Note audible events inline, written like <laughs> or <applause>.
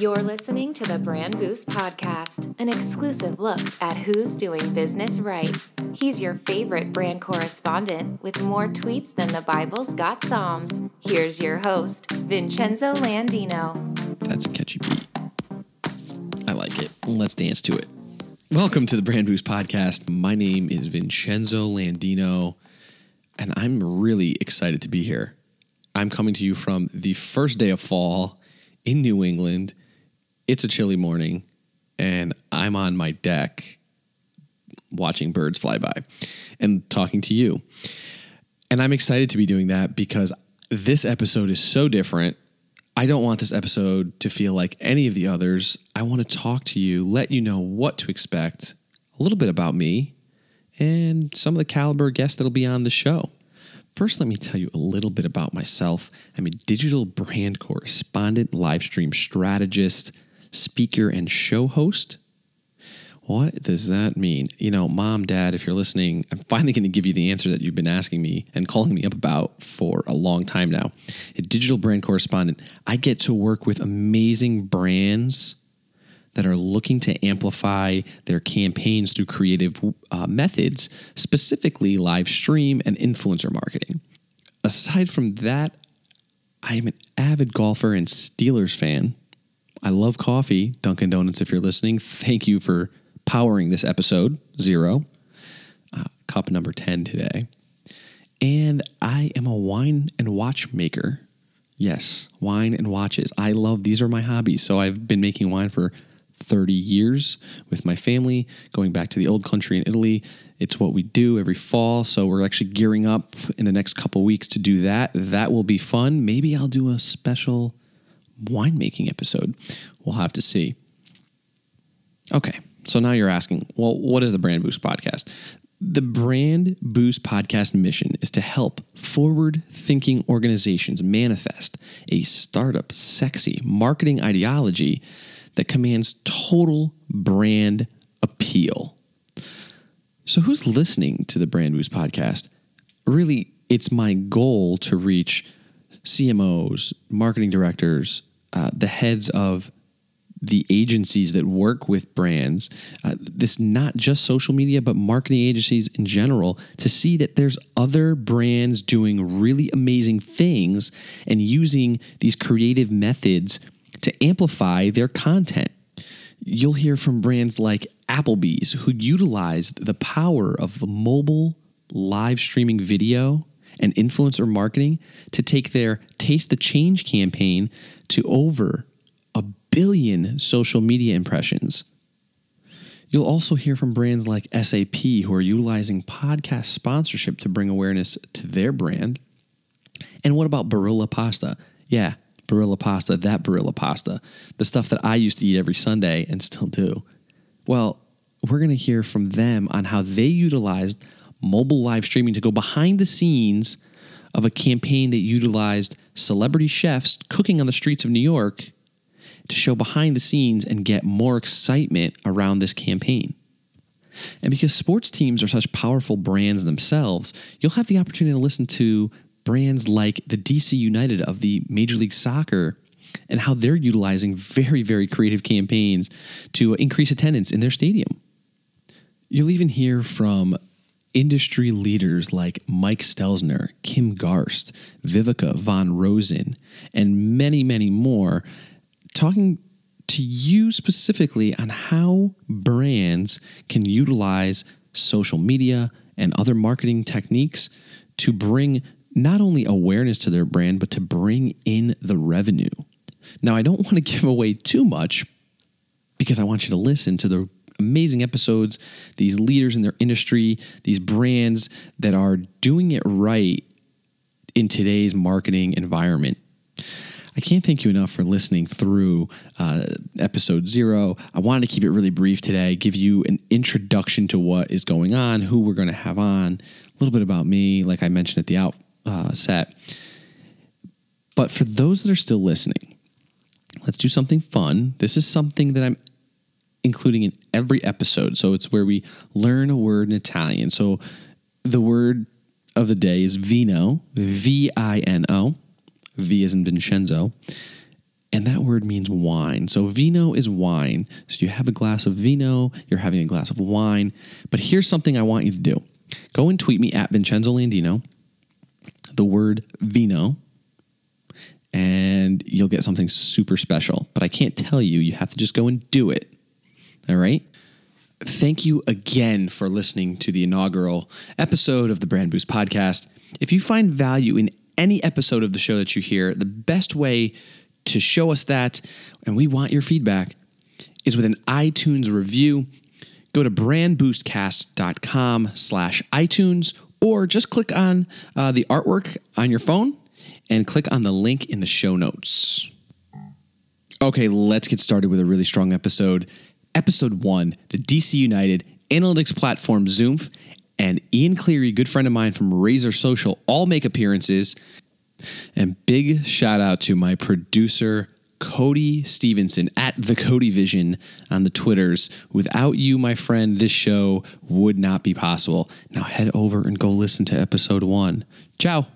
You're listening to the Brand Boost Podcast, an exclusive look at who's doing business right. He's your favorite brand correspondent with more tweets than the Bible's got Psalms. Here's your host, Vincenzo Landino. That's a catchy beat. I like it. Let's dance to it. Welcome to the Brand Boost Podcast. My name is Vincenzo Landino, and I'm really excited to be here. I'm coming to you from the first day of fall in New England. It's a chilly morning, and I'm on my deck watching birds fly by and talking to you. And I'm excited to be doing that because this episode is so different. I don't want this episode to feel like any of the others. I want to talk to you, let you know what to expect, a little bit about me, and some of the caliber guests that'll be on the show. First, let me tell you a little bit about myself. I'm a digital brand correspondent, live stream strategist, speaker, and show host. What does that mean? You know, mom, dad, if you're listening, I'm finally going to give you the answer that you've been asking me and calling me up about for a long time now. A digital brand correspondent, I get to work with amazing brands that are looking to amplify their campaigns through creative uh, methods, specifically live stream and influencer marketing. Aside from that, I am an avid golfer and Steelers fan. I love coffee, Dunkin' Donuts, if you're listening. Thank you for powering this episode, zero, uh, cup number 10 today. And I am a wine and watch maker. Yes, wine and watches. I love these are my hobbies. So I've been making wine for 30 years with my family, going back to the old country in Italy. It's what we do every fall. So we're actually gearing up in the next couple weeks to do that. That will be fun. Maybe I'll do a special winemaking episode. We'll have to see. Okay. So now you're asking, well, what is the Brand Boost podcast? The Brand Boost podcast mission is to help forward thinking organizations manifest a startup sexy marketing ideology that commands total brand appeal. So, who's listening to the Brand Boost podcast? Really, it's my goal to reach CMOs, marketing directors, uh, the heads of the agencies that work with brands, uh, this not just social media, but marketing agencies in general, to see that there's other brands doing really amazing things and using these creative methods to amplify their content. You'll hear from brands like Applebee's, who utilized the power of mobile live streaming video and influencer marketing to take their Taste the Change campaign to over a billion social media impressions. You'll also hear from brands like SAP who are utilizing podcast sponsorship to bring awareness to their brand. And what about Barilla pasta? Yeah, Barilla pasta, that Barilla pasta, the stuff that I used to eat every Sunday and still do. Well, we're going to hear from them on how they utilized mobile live streaming to go behind the scenes of a campaign that utilized celebrity chefs cooking on the streets of New York to show behind the scenes and get more excitement around this campaign. And because sports teams are such powerful brands themselves, you'll have the opportunity to listen to brands like the DC United of the Major League Soccer and how they're utilizing very, very creative campaigns to increase attendance in their stadium. You'll even hear from industry leaders like Mike Stelzner, Kim Garst, Viveka von Rosen, and many, many more talking to you specifically on how brands can utilize social media and other marketing techniques to bring not only awareness to their brand, but to bring in the revenue. Now, I don't <laughs> want to give away too much because I want you to listen to the amazing episodes, these leaders in their industry, these brands that are doing it right in today's marketing environment. I can't thank you enough for listening through uh, episode zero. I wanted to keep it really brief today, give you an introduction to what is going on, who we're going to have on, a little bit about me, like I mentioned at the outset. Uh, but for those that are still listening, let's do something fun. This is something that I'm including in every episode. So it's where we learn a word in Italian. So the word of the day is vino, V I N O. V as in Vincenzo. and that word means wine. So vino is wine. So you have a glass of vino, you're having a glass of wine. But here's something I want you to do go and tweet me at Vincenzo Landino, the word vino, and you'll get something super special. But I can't tell you, you have to just go and do it. All right? Thank you again for listening to the inaugural episode of the Brand Boost podcast. If you find value in any episode of the show that you hear, the best way to show us that, and we want your feedback, is with an iTunes review. Go to brandboostcast.com slash iTunes or just click on uh, the artwork on your phone and click on the link in the show notes. Okay, let's get started with a really strong episode. Episode one the DC United analytics platform Zoomph and Ian Cleary, good friend of mine from Razor Social, all make appearances. And big shout out to my producer, Cody Stevenson at the Cody Vision on the Twitters. Without you, my friend, this show would not be possible. Now head over and go listen to episode one. Ciao.